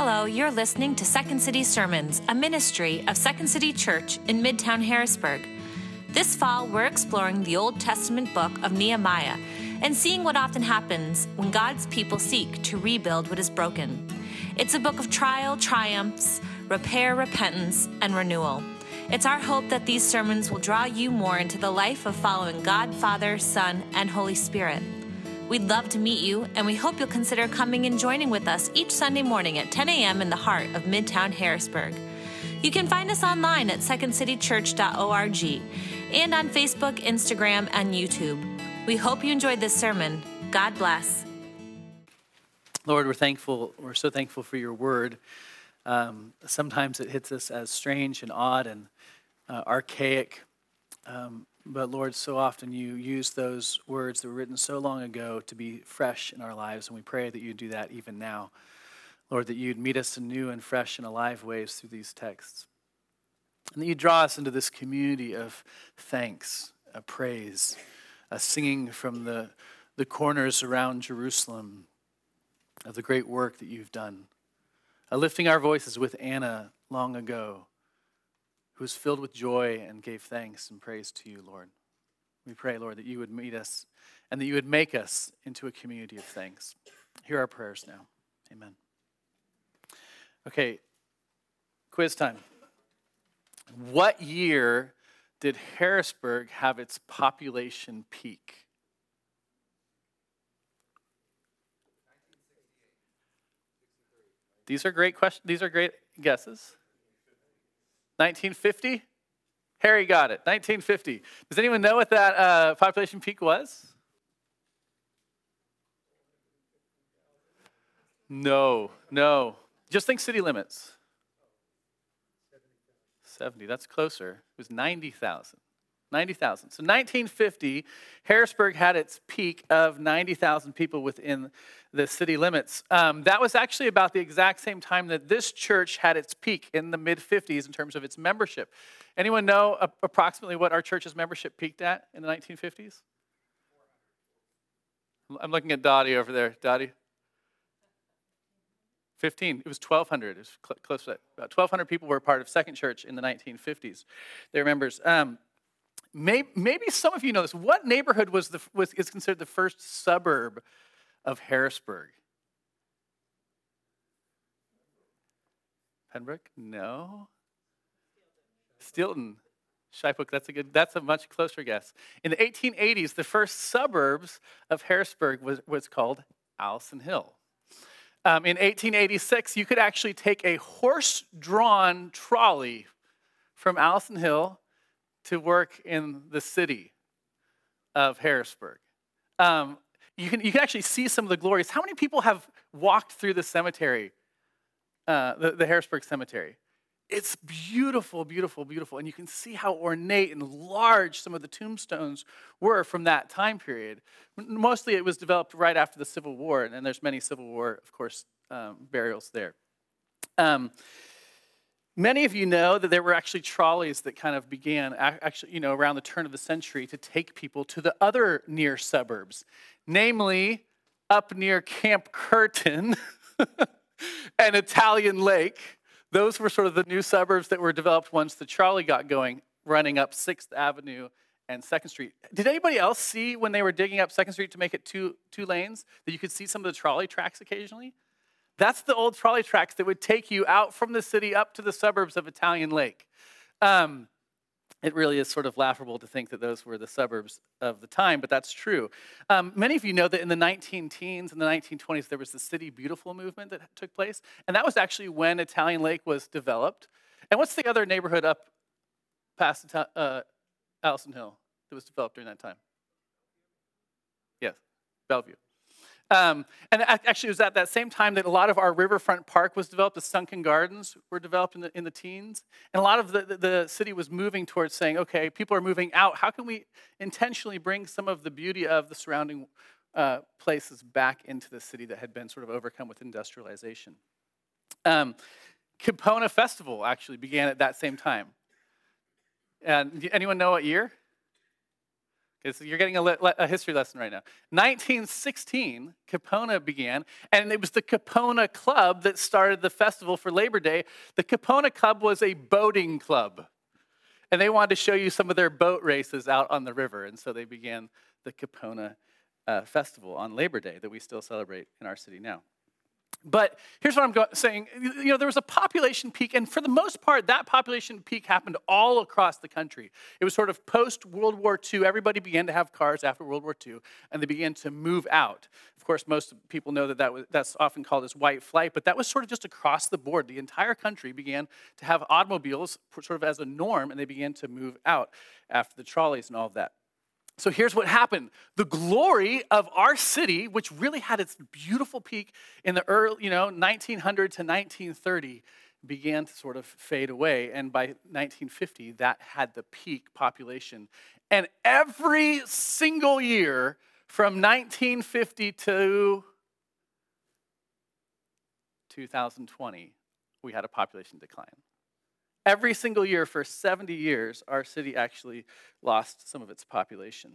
Hello, you're listening to Second City Sermons, a ministry of Second City Church in Midtown Harrisburg. This fall, we're exploring the Old Testament book of Nehemiah and seeing what often happens when God's people seek to rebuild what is broken. It's a book of trial, triumphs, repair, repentance, and renewal. It's our hope that these sermons will draw you more into the life of following God, Father, Son, and Holy Spirit. We'd love to meet you, and we hope you'll consider coming and joining with us each Sunday morning at 10 a.m. in the heart of Midtown Harrisburg. You can find us online at secondcitychurch.org and on Facebook, Instagram, and YouTube. We hope you enjoyed this sermon. God bless. Lord, we're thankful. We're so thankful for your word. Um, sometimes it hits us as strange and odd and uh, archaic. Um, but Lord, so often you use those words that were written so long ago to be fresh in our lives, and we pray that you do that even now. Lord, that you'd meet us in new and fresh and alive ways through these texts. And that you draw us into this community of thanks, a praise, a singing from the, the corners around Jerusalem of the great work that you've done. A lifting our voices with Anna long ago who was filled with joy and gave thanks and praise to you, Lord. We pray, Lord, that you would meet us and that you would make us into a community of thanks. Hear our prayers now. Amen. Okay, quiz time. What year did Harrisburg have its population peak? These are great questions. These are great guesses. 1950? Harry got it. 1950. Does anyone know what that uh, population peak was? No, no. Just think city limits. 70, that's closer. It was 90,000. 90,000. So 1950, Harrisburg had its peak of 90,000 people within the city limits. Um, that was actually about the exact same time that this church had its peak in the mid 50s in terms of its membership. Anyone know approximately what our church's membership peaked at in the 1950s? I'm looking at Dottie over there. Dottie? 15. It was 1,200. It was cl- close to that. About 1,200 people were part of Second Church in the 1950s. They're members. Um, Maybe, maybe some of you know this. What neighborhood was, the, was is considered the first suburb of Harrisburg? Penbrook? No. Steelton. Shipoke, that's a good, that's a much closer guess. In the 1880s, the first suburbs of Harrisburg was, was called Allison Hill. Um, in 1886, you could actually take a horse drawn trolley from Allison Hill to work in the city of Harrisburg. Um, you, can, you can actually see some of the glories. How many people have walked through the cemetery, uh, the, the Harrisburg Cemetery? It's beautiful, beautiful, beautiful. And you can see how ornate and large some of the tombstones were from that time period. Mostly it was developed right after the Civil War, and there's many Civil War, of course, um, burials there. Um, Many of you know that there were actually trolleys that kind of began actually, you know, around the turn of the century to take people to the other near suburbs, namely up near Camp Curtin and Italian Lake. Those were sort of the new suburbs that were developed once the trolley got going, running up 6th Avenue and 2nd Street. Did anybody else see when they were digging up 2nd Street to make it two, two lanes that you could see some of the trolley tracks occasionally? That's the old trolley tracks that would take you out from the city up to the suburbs of Italian Lake. Um, it really is sort of laughable to think that those were the suburbs of the time, but that's true. Um, many of you know that in the 19 teens and the 1920s, there was the City Beautiful movement that took place, and that was actually when Italian Lake was developed. And what's the other neighborhood up past uh, Allison Hill that was developed during that time? Yes, Bellevue. Um, and actually, it was at that same time that a lot of our riverfront park was developed. The sunken gardens were developed in the, in the teens. And a lot of the, the, the city was moving towards saying, okay, people are moving out. How can we intentionally bring some of the beauty of the surrounding uh, places back into the city that had been sort of overcome with industrialization? Um, Festival actually began at that same time. And anyone know what year? So you're getting a, a, history lesson right now. 1916, Kipona began, and it was the Kipona Club that started the festival for Labor Day. The Kipona Club was a boating club, and they wanted to show you some of their boat races out on the river, and so they began the Kipona uh, Festival on Labor Day that we still celebrate in our city now. But here's what I'm saying. You know, there was a population peak, and for the most part, that population peak happened all across the country. It was sort of post World War II. Everybody began to have cars after World War II, and they began to move out. Of course, most people know that, that was, that's often called as white flight, but that was sort of just across the board. The entire country began to have automobiles sort of as a norm, and they began to move out after the trolleys and all of that. So here's what happened. The glory of our city, which really had its beautiful peak in the early, you know, 1900 to 1930, began to sort of fade away. And by 1950, that had the peak population. And every single year from 1950 to 2020, we had a population decline. Every single year for 70 years, our city actually lost some of its population.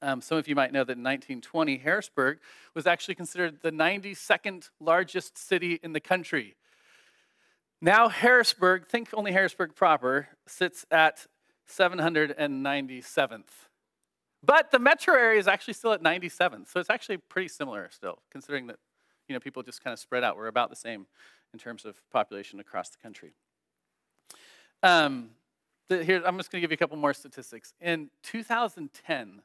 Um, some of you might know that in 1920, Harrisburg was actually considered the 92nd largest city in the country. Now, Harrisburg, think only Harrisburg proper, sits at 797th. But the metro area is actually still at 97th, so it's actually pretty similar still, considering that you know people just kind of spread out. We're about the same in terms of population across the country. Um, the, here, I'm just going to give you a couple more statistics. In 2010,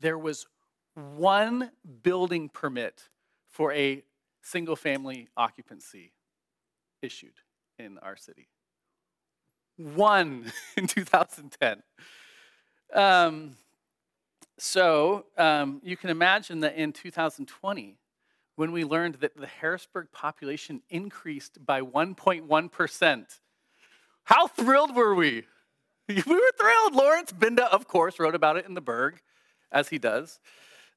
there was one building permit for a single family occupancy issued in our city. One in 2010. Um, so um, you can imagine that in 2020, when we learned that the Harrisburg population increased by 1.1%, how thrilled were we? We were thrilled. Lawrence Binda, of course, wrote about it in the Burg, as he does.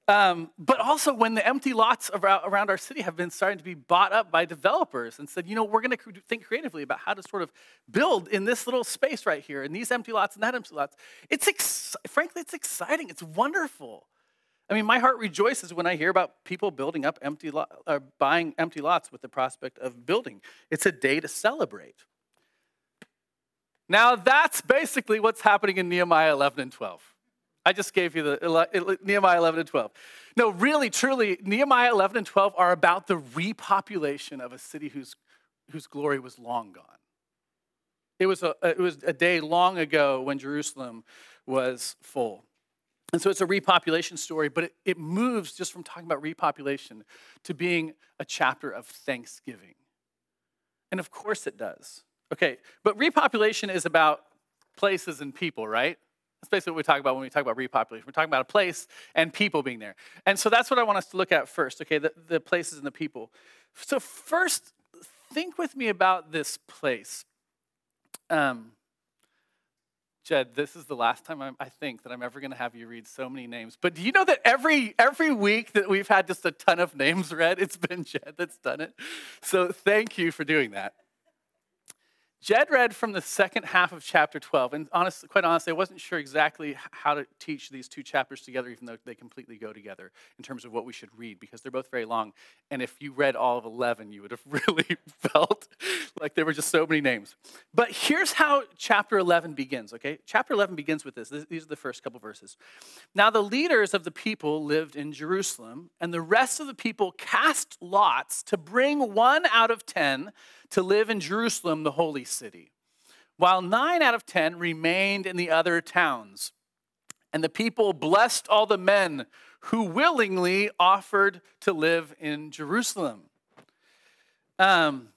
Um, but also when the empty lots around our city have been starting to be bought up by developers and said, you know, we're going to think creatively about how to sort of build in this little space right here, in these empty lots and that empty lots. It's ex- frankly, it's exciting. It's wonderful. I mean, my heart rejoices when I hear about people building up empty lot, or buying empty lots with the prospect of building. It's a day to celebrate. Now, that's basically what's happening in Nehemiah 11 and 12. I just gave you the Nehemiah 11 and 12. No, really, truly, Nehemiah 11 and 12 are about the repopulation of a city whose, whose glory was long gone. It was, a, it was a day long ago when Jerusalem was full. And so it's a repopulation story, but it, it moves just from talking about repopulation to being a chapter of thanksgiving. And of course it does. Okay, but repopulation is about places and people, right? That's basically what we talk about when we talk about repopulation. We're talking about a place and people being there. And so that's what I want us to look at first, okay, the, the places and the people. So, first, think with me about this place. Um, Jed, this is the last time I'm, i think that I'm ever going to have you read so many names. But do you know that every every week that we've had just a ton of names read, it's been Jed that's done it. So thank you for doing that. Jed read from the second half of chapter 12, and quite honestly, I wasn't sure exactly how to teach these two chapters together, even though they completely go together in terms of what we should read, because they're both very long. And if you read all of 11, you would have really felt like there were just so many names. But here's how chapter 11 begins, okay? Chapter 11 begins with this. These are the first couple verses. Now, the leaders of the people lived in Jerusalem, and the rest of the people cast lots to bring one out of ten to live in Jerusalem, the holy city, while nine out of ten remained in the other towns. And the people blessed all the men who willingly offered to live in Jerusalem. Um,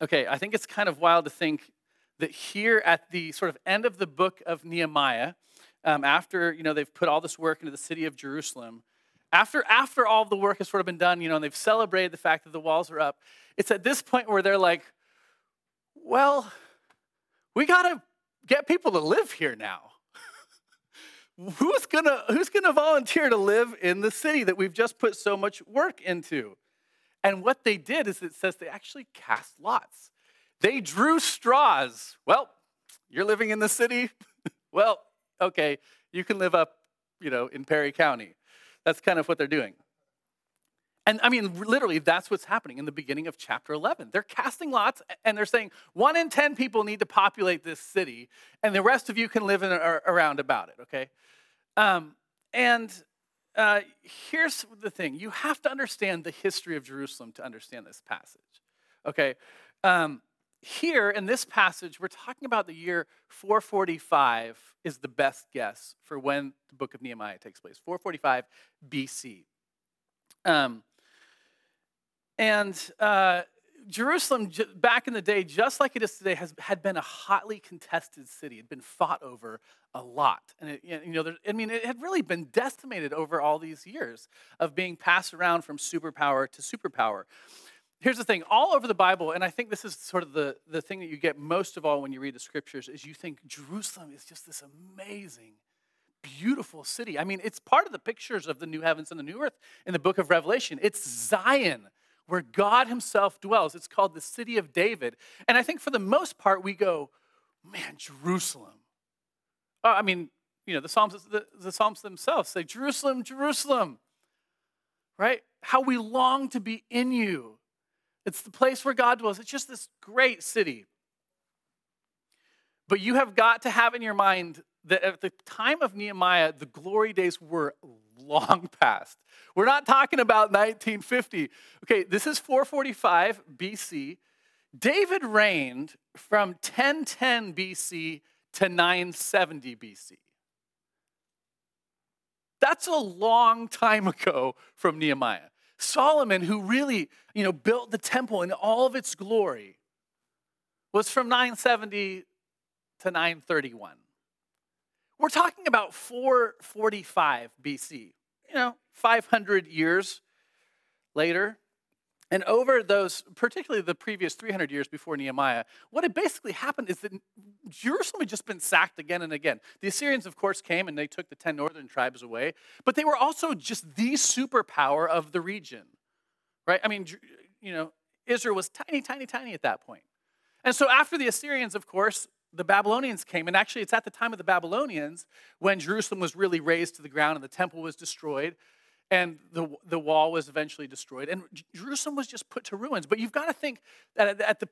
okay, I think it's kind of wild to think that here at the sort of end of the book of Nehemiah, um, after you know they've put all this work into the city of Jerusalem, after after all the work has sort of been done, you know, and they've celebrated the fact that the walls are up, it's at this point where they're like, well, we got to get people to live here now. who's gonna who's gonna volunteer to live in the city that we've just put so much work into? And what they did is it says they actually cast lots. They drew straws. Well, you're living in the city. well, okay, you can live up you know, in Perry County. That's kind of what they're doing. And I mean, literally, that's what's happening in the beginning of chapter 11. They're casting lots and they're saying one in 10 people need to populate this city, and the rest of you can live in or around about it, okay? Um, and uh, here's the thing you have to understand the history of Jerusalem to understand this passage, okay? Um, here in this passage, we're talking about the year 445 is the best guess for when the book of Nehemiah takes place 445 BC. Um, and uh, Jerusalem, back in the day, just like it is today, has, had been a hotly contested city. It had been fought over a lot. And, it, you know, there, I mean, it had really been decimated over all these years of being passed around from superpower to superpower. Here's the thing all over the Bible, and I think this is sort of the, the thing that you get most of all when you read the scriptures, is you think Jerusalem is just this amazing, beautiful city. I mean, it's part of the pictures of the new heavens and the new earth in the book of Revelation. It's Zion where God Himself dwells. It's called the city of David. And I think for the most part, we go, man, Jerusalem. Uh, I mean, you know, the Psalms, the, the Psalms themselves say, Jerusalem, Jerusalem, right? How we long to be in you. It's the place where God dwells. It's just this great city. But you have got to have in your mind that at the time of Nehemiah, the glory days were long past. We're not talking about 1950. Okay, this is 445 BC. David reigned from 1010 BC to 970 BC. That's a long time ago from Nehemiah. Solomon, who really, you know, built the temple in all of its glory, was from 970 to 931. We're talking about 445 BC, you know, 500 years later. And over those, particularly the previous 300 years before Nehemiah, what had basically happened is that Jerusalem had just been sacked again and again. The Assyrians, of course, came and they took the 10 northern tribes away, but they were also just the superpower of the region, right? I mean, you know, Israel was tiny, tiny, tiny at that point. And so after the Assyrians, of course, the Babylonians came, and actually, it's at the time of the Babylonians when Jerusalem was really razed to the ground and the temple was destroyed and the, the wall was eventually destroyed. And Jerusalem was just put to ruins. But you've got to think that at the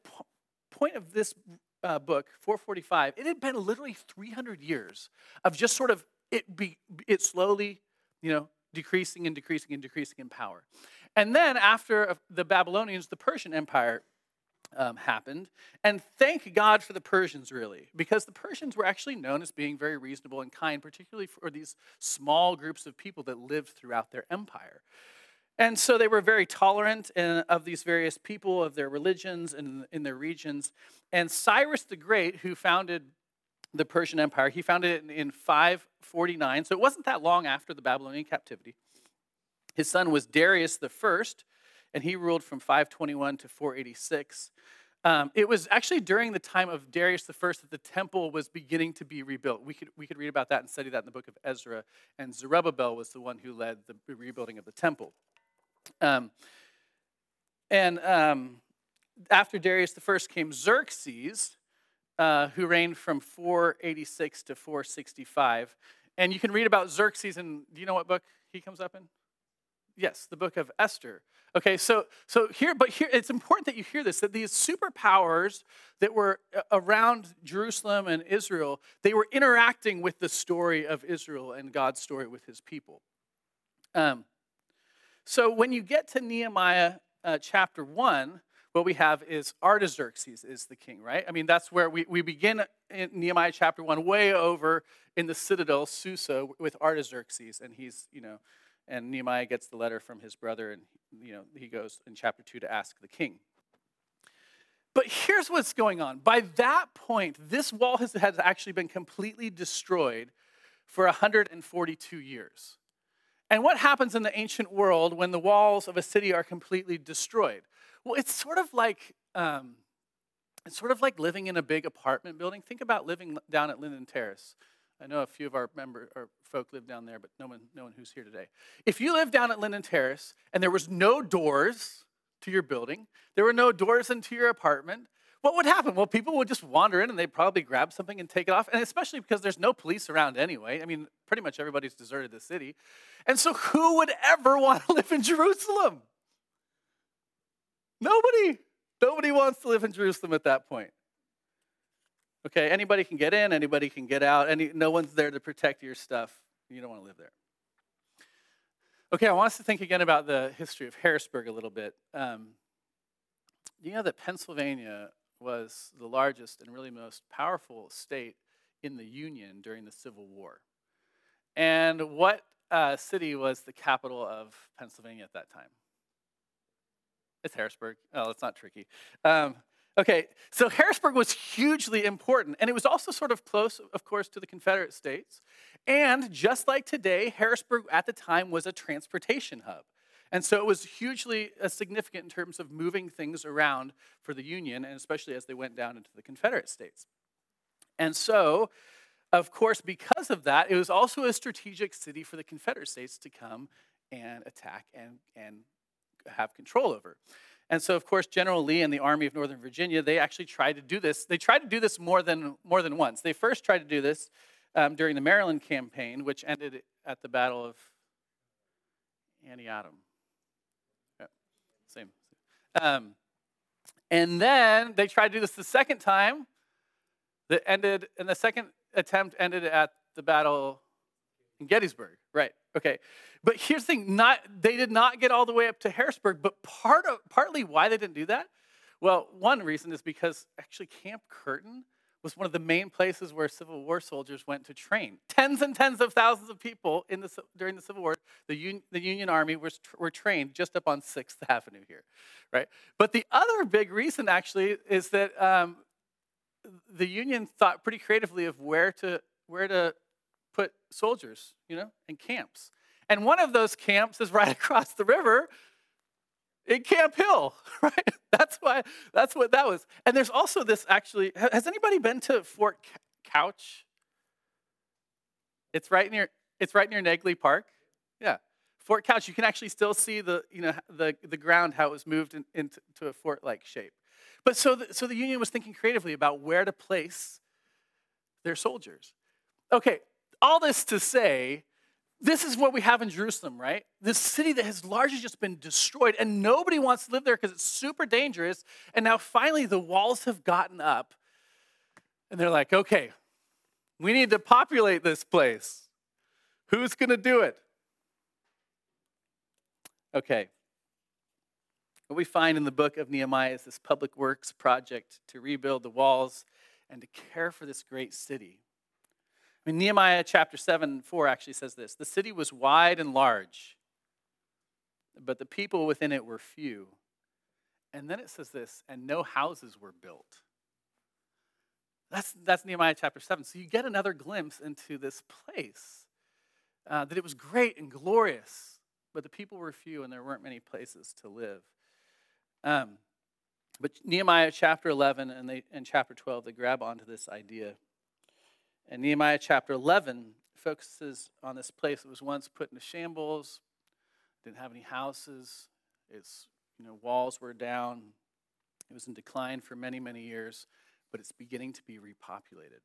point of this uh, book, 445, it had been literally 300 years of just sort of it, be, it slowly, you know, decreasing and decreasing and decreasing in power. And then after the Babylonians, the Persian Empire um, happened. And thank God for the Persians, really, because the Persians were actually known as being very reasonable and kind, particularly for these small groups of people that lived throughout their empire. And so they were very tolerant in, of these various people, of their religions, and in their regions. And Cyrus the Great, who founded the Persian Empire, he founded it in, in 549, so it wasn't that long after the Babylonian captivity. His son was Darius the First, and he ruled from 521 to 486. Um, it was actually during the time of Darius I that the temple was beginning to be rebuilt. We could, we could read about that and study that in the book of Ezra. And Zerubbabel was the one who led the rebuilding of the temple. Um, and um, after Darius I came Xerxes, uh, who reigned from 486 to 465. And you can read about Xerxes in, do you know what book he comes up in? Yes, the book of Esther. Okay, so so here, but here it's important that you hear this that these superpowers that were uh, around Jerusalem and Israel, they were interacting with the story of Israel and God's story with His people. Um, so when you get to Nehemiah uh, chapter one, what we have is Artaxerxes is the king, right? I mean, that's where we, we begin in Nehemiah chapter one, way over in the citadel, Susa, with Artaxerxes, and he's, you know, and Nehemiah gets the letter from his brother, and you know he goes in chapter two to ask the king. But here's what's going on. By that point, this wall has, has actually been completely destroyed for 142 years. And what happens in the ancient world when the walls of a city are completely destroyed? Well, it's sort of like um, it's sort of like living in a big apartment building. Think about living down at Linden Terrace. I know a few of our member or folk live down there, but no one, no one who's here today. If you live down at Linden Terrace and there was no doors to your building, there were no doors into your apartment, what would happen? Well, people would just wander in and they'd probably grab something and take it off. And especially because there's no police around anyway. I mean, pretty much everybody's deserted the city. And so, who would ever want to live in Jerusalem? Nobody. Nobody wants to live in Jerusalem at that point. Okay, anybody can get in, anybody can get out, any, no one's there to protect your stuff. You don't want to live there. Okay, I want us to think again about the history of Harrisburg a little bit. Um, you know that Pennsylvania was the largest and really most powerful state in the Union during the Civil War. And what uh, city was the capital of Pennsylvania at that time? It's Harrisburg. Oh, it's not tricky. Um, okay, so Harrisburg was hugely important, and it was also sort of close, of course, to the Confederate States. And just like today, Harrisburg at the time was a transportation hub. And so it was hugely uh, significant in terms of moving things around for the Union, and especially as they went down into the Confederate States. And so, of course, because of that, it was also a strategic city for the Confederate States to come and attack and, and have control over. And so, of course, General Lee and the Army of Northern Virginia, they actually tried to do this. They tried to do this more than, more than once. They first tried to do this um, during the Maryland campaign, which ended at the Battle of Antietam. Yeah, Same. Um, and then they tried to do this the second time. That ended, and the second attempt ended at the battle in Gettysburg. Right. Okay. But here's the thing: not they did not get all the way up to Harrisburg. But part of partly why they didn't do that, well, one reason is because actually Camp Curtin was one of the main places where Civil War soldiers went to train. Tens and tens of thousands of people in the, during the Civil War, the, Un, the Union Army was, were trained just up on 6th Avenue here, right? But the other big reason actually is that um, the Union thought pretty creatively of where to, where to put soldiers, you know, in camps. And one of those camps is right across the river in Camp Hill, right? That's why that's what that was. And there's also this actually has anybody been to Fort Couch? It's right near it's right near Negley Park. Yeah. Fort Couch, you can actually still see the, you know, the, the ground, how it was moved in, into a fort-like shape. But so the, so the Union was thinking creatively about where to place their soldiers. Okay, all this to say this is what we have in Jerusalem, right? This city that has largely just been destroyed, and nobody wants to live there because it's super dangerous. And now finally, the walls have gotten up, and they're like, okay, we need to populate this place. Who's going to do it? Okay. What we find in the book of Nehemiah is this public works project to rebuild the walls and to care for this great city. I mean, Nehemiah chapter 7 4 actually says this The city was wide and large, but the people within it were few. And then it says this, and no houses were built. That's, that's Nehemiah chapter 7. So you get another glimpse into this place. Uh, that it was great and glorious, but the people were few and there weren't many places to live. Um, but Nehemiah chapter 11 and, they, and chapter 12, they grab onto this idea and Nehemiah chapter 11 focuses on this place that was once put into shambles, didn't have any houses, its you know, walls were down, it was in decline for many, many years, but it's beginning to be repopulated.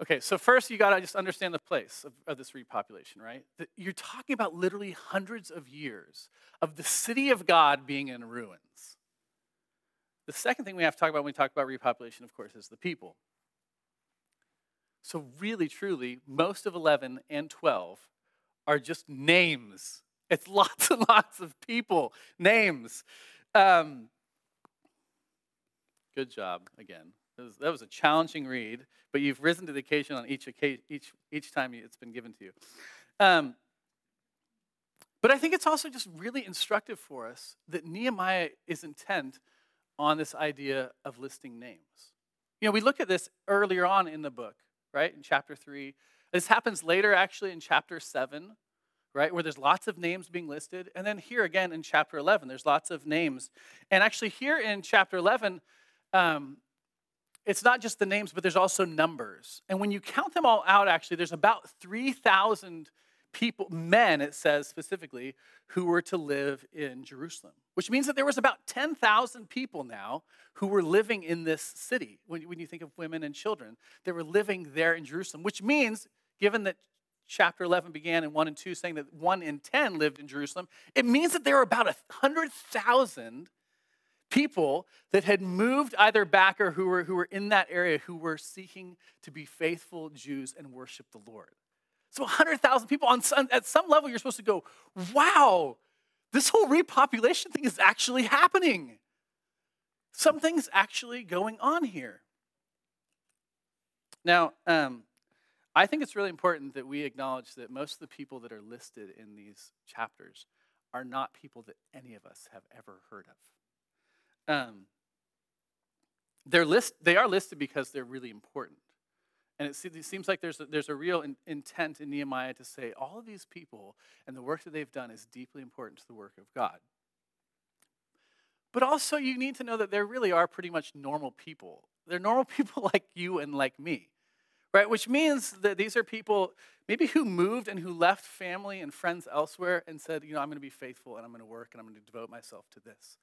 Okay, so first you got to just understand the place of, of this repopulation, right? You're talking about literally hundreds of years of the city of God being in ruins. The second thing we have to talk about when we talk about repopulation, of course, is the people. So, really, truly, most of 11 and 12 are just names. It's lots and lots of people, names. Um, good job again. Was, that was a challenging read, but you've risen to the occasion on each, occasion, each, each time it's been given to you. Um, but I think it's also just really instructive for us that Nehemiah is intent on this idea of listing names. You know, we look at this earlier on in the book right, in chapter 3. This happens later, actually, in chapter 7, right, where there's lots of names being listed. And then here again in chapter 11, there's lots of names. And actually, here in chapter 11, um, it's not just the names, but there's also numbers. And when you count them all out, actually, there's about 3,000 people, men, it says specifically, who were to live in Jerusalem, which means that there was about 10,000 people now who were living in this city. When, when you think of women and children, they were living there in Jerusalem, which means, given that chapter 11 began in 1 and 2 saying that 1 in 10 lived in Jerusalem, it means that there were about 100,000 people that had moved either back or who were, who were in that area who were seeking to be faithful Jews and worship the Lord. So 100,000 people on some, at some level you're supposed to go, wow, this whole repopulation thing is actually happening. Something's actually going on here. Now, um, I think it's really important that we acknowledge that most of the people that are listed in these chapters are not people that any of us have ever heard of. Um, they're list, they are listed because they're really important. And it seems like there's a, there's a real in, intent in Nehemiah to say all of these people and the work that they've done is deeply important to the work of God. But also, you need to know that there really are pretty much normal people. They're normal people like you and like me, right? Which means that these are people maybe who moved and who left family and friends elsewhere and said, you know, I'm going to be faithful and I'm going to work and I'm going to devote myself to this.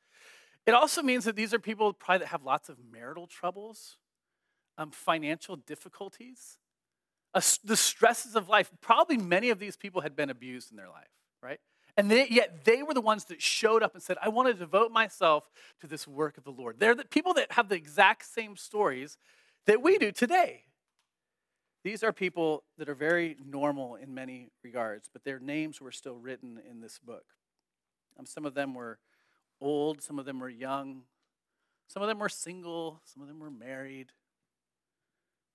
It also means that these are people probably that have lots of marital troubles um, financial difficulties, uh, the stresses of life. Probably many of these people had been abused in their life, right? And they, yet they were the ones that showed up and said, I want to devote myself to this work of the Lord. They're the people that have the exact same stories that we do today. These are people that are very normal in many regards, but their names were still written in this book. Um, some of them were old, some of them were young, some of them were single, some of them were married.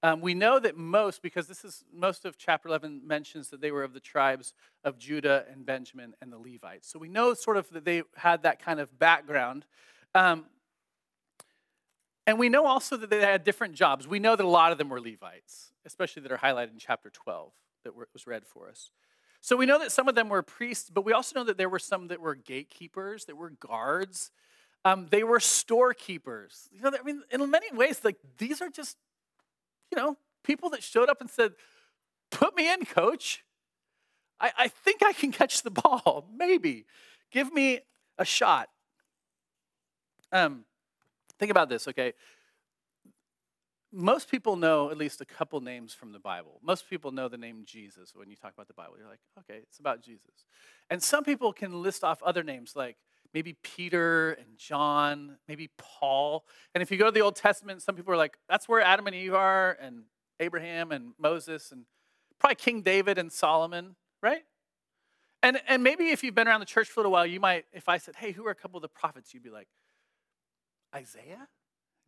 Um, we know that most, because this is most of chapter 11 mentions that they were of the tribes of Judah and Benjamin and the Levites. So we know sort of that they had that kind of background. Um, and we know also that they had different jobs. We know that a lot of them were Levites, especially that are highlighted in chapter 12 that was read for us. So we know that some of them were priests, but we also know that there were some that were gatekeepers, that were guards. Um, they were storekeepers. You know, I mean, in many ways, like these are just you know, people that showed up and said, Put me in, coach. I, I think I can catch the ball. Maybe. Give me a shot. Um, think about this, okay? Most people know at least a couple names from the Bible. Most people know the name Jesus when you talk about the Bible. You're like, okay, it's about Jesus. And some people can list off other names like maybe Peter and John, maybe Paul. And if you go to the Old Testament, some people are like, that's where Adam and Eve are, and Abraham and Moses, and probably King David and Solomon, right? And, and maybe if you've been around the church for a little while, you might, if I said, hey, who are a couple of the prophets, you'd be like, Isaiah?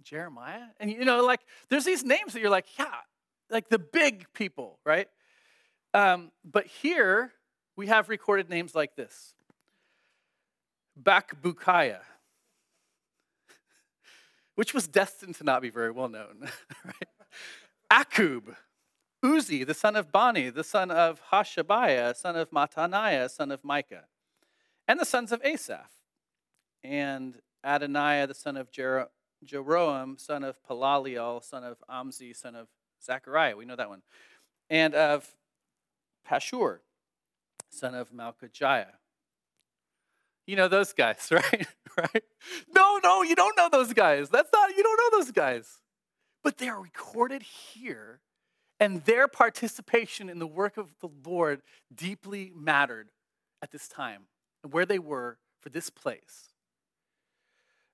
Jeremiah? And you know, like, there's these names that you're like, yeah, like the big people, right? Um, but here we have recorded names like this Bakbukiah, which was destined to not be very well known. right? Akkub, Uzzi, the son of Bani, the son of Hashabiah, son of Mattaniah, son of Micah, and the sons of Asaph, and Adoniah, the son of Jer- Jeroham, son of Palaliel, son of Amzi, son of Zechariah. We know that one. And of Pashur, son of Malchijah. You know those guys, right? right? No, no, you don't know those guys. That's not, you don't know those guys. But they are recorded here, and their participation in the work of the Lord deeply mattered at this time and where they were for this place.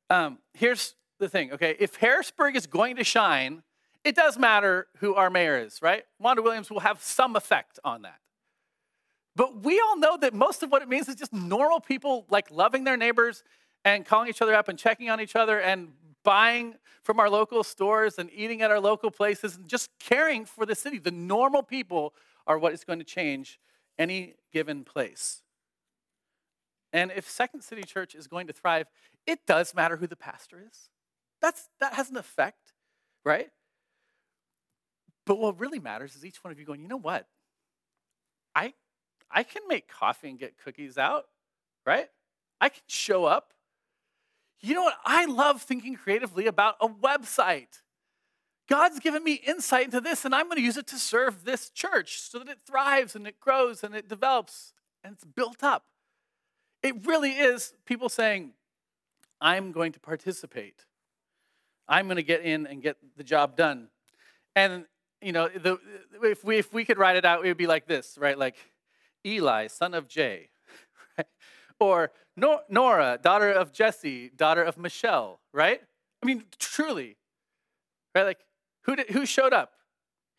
Um, here's the thing, okay? If Harrisburg is going to shine, it does matter who our mayor is, right? Wanda Williams will have some effect on that. But we all know that most of what it means is just normal people like loving their neighbors and calling each other up and checking on each other and buying from our local stores and eating at our local places and just caring for the city. The normal people are what is going to change any given place. And if Second City Church is going to thrive, it does matter who the pastor is. That's, that has an effect, right? But what really matters is each one of you going, you know what? I I can make coffee and get cookies out, right? I can show up. You know what? I love thinking creatively about a website. God's given me insight into this, and I'm going to use it to serve this church so that it thrives and it grows and it develops and it's built up. It really is people saying, I'm going to participate. I'm going to get in and get the job done. And, you know, the, if, we, if we could write it out, it would be like this, right? Like Eli, son of Jay, right? Or Nora, daughter of Jesse, daughter of Michelle, right? I mean, truly, right? Like, who, did, who showed up?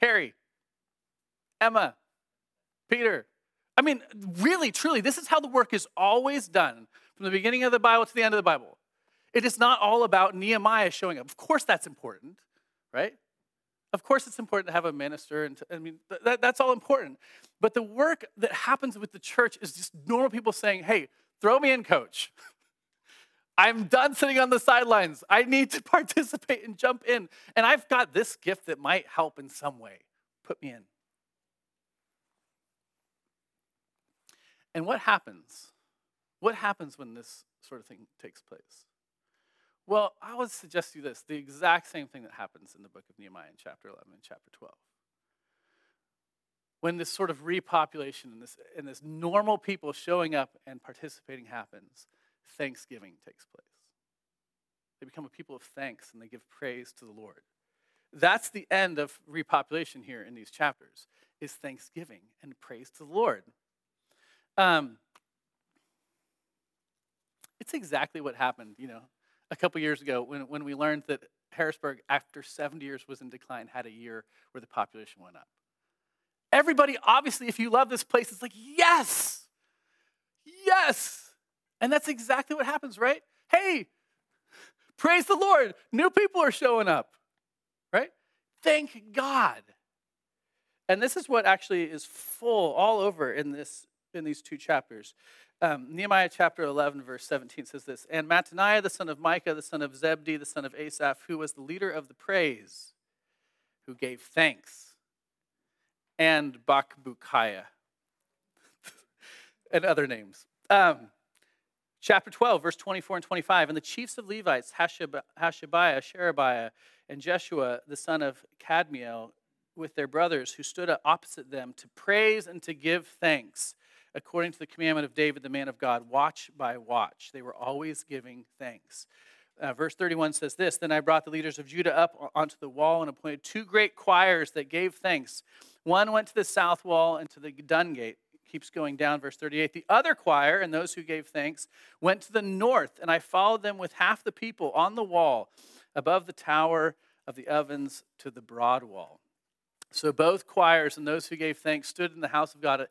Harry, Emma, Peter. I mean, really, truly, this is how the work is always done from the beginning of the Bible to the end of the Bible. It is not all about Nehemiah showing up. Of course, that's important, right? Of course, it's important to have a minister, and to, I mean that, that's all important. But the work that happens with the church is just normal people saying, "Hey, throw me in, coach. I'm done sitting on the sidelines. I need to participate and jump in, and I've got this gift that might help in some way. Put me in." And what happens? What happens when this sort of thing takes place? Well, I would suggest to you this the exact same thing that happens in the book of Nehemiah in chapter 11 and chapter 12. When this sort of repopulation and this, and this normal people showing up and participating happens, thanksgiving takes place. They become a people of thanks and they give praise to the Lord. That's the end of repopulation here in these chapters, is thanksgiving and praise to the Lord. Um, it's exactly what happened, you know, a couple years ago when, when we learned that Harrisburg, after 70 years was in decline, had a year where the population went up. Everybody, obviously, if you love this place, it's like, yes, yes. And that's exactly what happens, right? Hey, praise the Lord. New people are showing up, right? Thank God. And this is what actually is full all over in this in these two chapters. Um, Nehemiah chapter 11, verse 17 says this And Mattaniah, the son of Micah, the son of Zebdi, the son of Asaph, who was the leader of the praise, who gave thanks, and Bakbukiah, and other names. Um, chapter 12, verse 24 and 25. And the chiefs of Levites, Hashabiah, Sherebiah, and Jeshua, the son of Kadmiel, with their brothers who stood opposite them to praise and to give thanks according to the commandment of David, the man of God, watch by watch. They were always giving thanks. Uh, verse 31 says this Then I brought the leaders of Judah up onto the wall and appointed two great choirs that gave thanks. One went to the south wall and to the dung gate. Keeps going down, verse 38. The other choir and those who gave thanks went to the north, and I followed them with half the people on the wall above the tower of the ovens to the broad wall. So both choirs and those who gave thanks stood in the house of God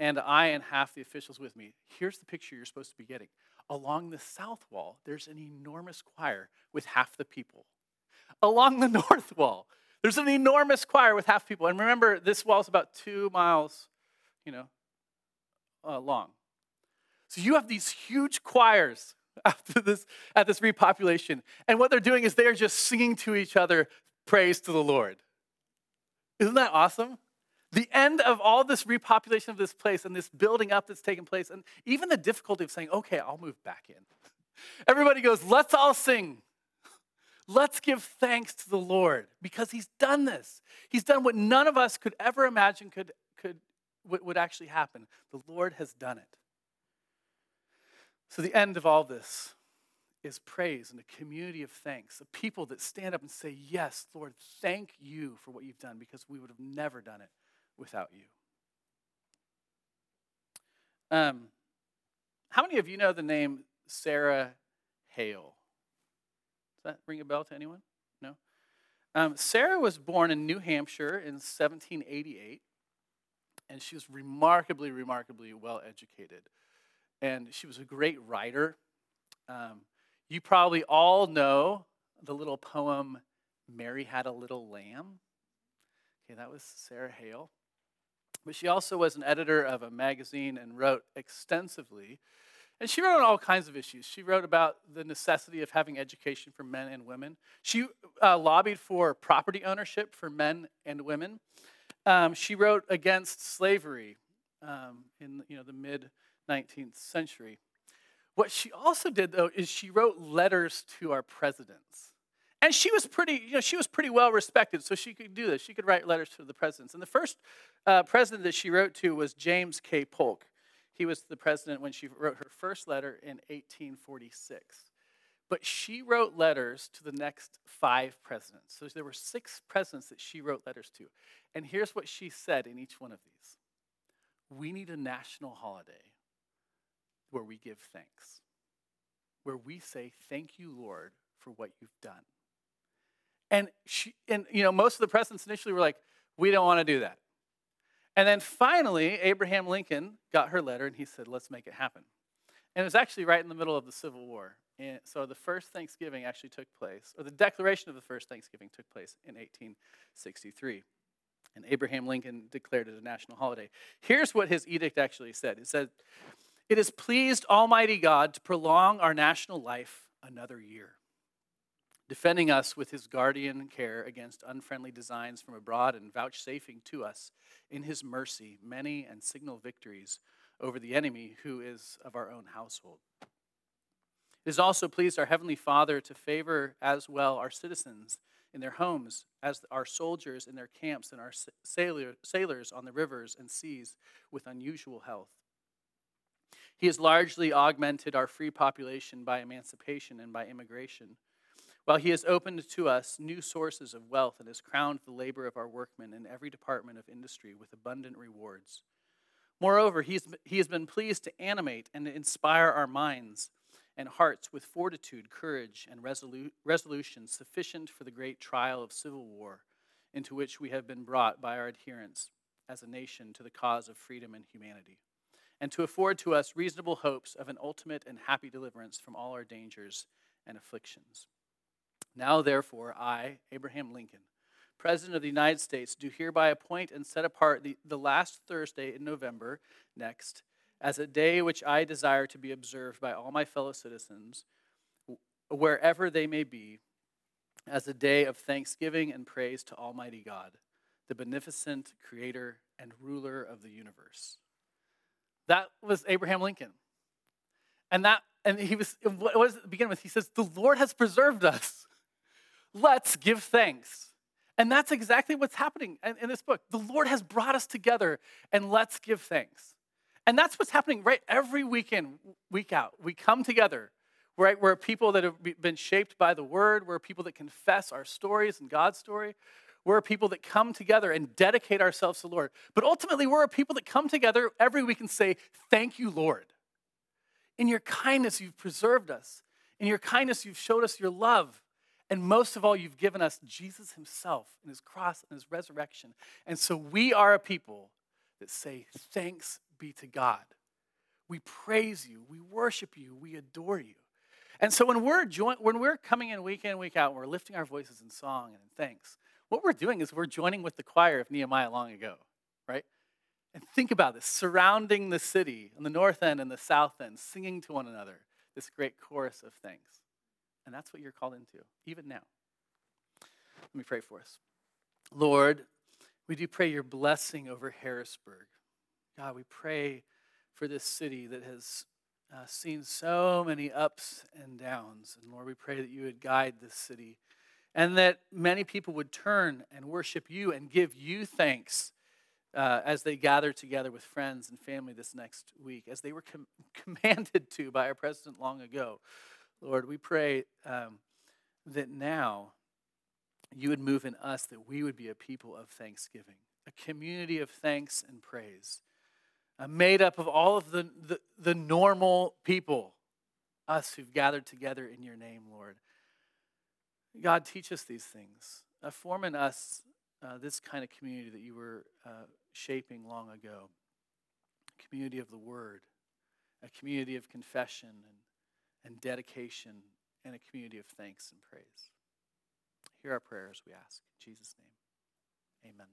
and I and half the officials with me. Here's the picture you're supposed to be getting. Along the south wall, there's an enormous choir with half the people. Along the north wall, there's an enormous choir with half people. And remember, this wall is about two miles, you know, uh, long. So you have these huge choirs after this at this repopulation, and what they're doing is they are just singing to each other praise to the Lord. Isn't that awesome? The end of all this repopulation of this place and this building up that's taken place, and even the difficulty of saying, okay, I'll move back in. Everybody goes, let's all sing. Let's give thanks to the Lord because He's done this. He's done what none of us could ever imagine could, could, would actually happen. The Lord has done it. So, the end of all this is praise and a community of thanks, a people that stand up and say, Yes, Lord, thank you for what you've done because we would have never done it without you. Um, how many of you know the name Sarah Hale? Does that ring a bell to anyone? No? Um, Sarah was born in New Hampshire in 1788, and she was remarkably, remarkably well educated. And she was a great writer. Um, you probably all know the little poem, Mary Had a Little Lamb. Okay, that was Sarah Hale. But she also was an editor of a magazine and wrote extensively. And she wrote on all kinds of issues. She wrote about the necessity of having education for men and women. She uh, lobbied for property ownership for men and women. Um, she wrote against slavery um, in you know, the mid 19th century. What she also did, though, is she wrote letters to our presidents. And she was pretty, you know, she was pretty well respected, so she could do this. She could write letters to the presidents. And the first uh, president that she wrote to was James K. Polk. He was the president when she wrote her first letter in 1846. But she wrote letters to the next five presidents. So there were six presidents that she wrote letters to. And here's what she said in each one of these We need a national holiday where we give thanks, where we say, Thank you, Lord, for what you've done. And she, and you know, most of the presidents initially were like, we don't want to do that. And then finally, Abraham Lincoln got her letter and he said, let's make it happen. And it was actually right in the middle of the Civil War. And so the first Thanksgiving actually took place, or the declaration of the first Thanksgiving took place in 1863. And Abraham Lincoln declared it a national holiday. Here's what his edict actually said it said, It has pleased Almighty God to prolong our national life another year defending us with his guardian care against unfriendly designs from abroad and vouchsafing to us in his mercy many and signal victories over the enemy who is of our own household. It has also pleased our Heavenly Father to favor as well our citizens in their homes as our soldiers in their camps and our sailor, sailors on the rivers and seas with unusual health. He has largely augmented our free population by emancipation and by immigration while he has opened to us new sources of wealth and has crowned the labor of our workmen in every department of industry with abundant rewards. Moreover, he has been pleased to animate and inspire our minds and hearts with fortitude, courage, and resolu- resolution sufficient for the great trial of civil war into which we have been brought by our adherence as a nation to the cause of freedom and humanity, and to afford to us reasonable hopes of an ultimate and happy deliverance from all our dangers and afflictions. Now, therefore, I, Abraham Lincoln, President of the United States, do hereby appoint and set apart the, the last Thursday in November next as a day which I desire to be observed by all my fellow citizens, wherever they may be, as a day of thanksgiving and praise to Almighty God, the beneficent creator and ruler of the universe. That was Abraham Lincoln. And that and he was what does it begin with? He says, The Lord has preserved us let's give thanks. And that's exactly what's happening in, this book. The Lord has brought us together, and let's give thanks. And that's what's happening right every weekend, week out. We come together, right? We're people that have been shaped by the word. We're people that confess our stories and God's story. We're people that come together and dedicate ourselves to the Lord. But ultimately, we're a people that come together every week and say, Thank you, Lord. In your kindness, you've preserved us. In your kindness, you've showed us your love. And most of all, you've given us Jesus himself and his cross and his resurrection. And so we are a people that say, Thanks be to God. We praise you, we worship you, we adore you. And so when we're when we're coming in week in, week out, we're lifting our voices in song and in thanks, what we're doing is we're joining with the choir of Nehemiah long ago, right? And think about this surrounding the city on the north end and the south end, singing to one another this great chorus of thanks. And that's what you're called into, even now. Let me pray for us. Lord, we do pray your blessing over Harrisburg. God, we pray for this city that has uh, seen so many ups and downs. And Lord, we pray that you would guide this city and that many people would turn and worship you and give you thanks uh, as they gather together with friends and family this next week, as they were com- commanded to by our president long ago. Lord, we pray um, that now you would move in us that we would be a people of thanksgiving, a community of thanks and praise, uh, made up of all of the, the, the normal people, us who've gathered together in your name, Lord. God, teach us these things. Uh, form in us uh, this kind of community that you were uh, shaping long ago a community of the Word, a community of confession and and dedication and a community of thanks and praise. Hear our prayers, we ask. In Jesus' name, amen.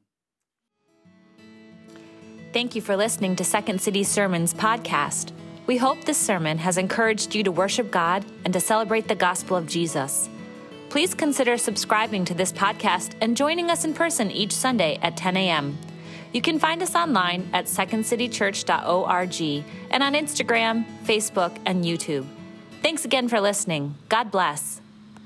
Thank you for listening to Second City Sermons podcast. We hope this sermon has encouraged you to worship God and to celebrate the gospel of Jesus. Please consider subscribing to this podcast and joining us in person each Sunday at 10 a.m. You can find us online at secondcitychurch.org and on Instagram, Facebook, and YouTube. Thanks again for listening. God bless.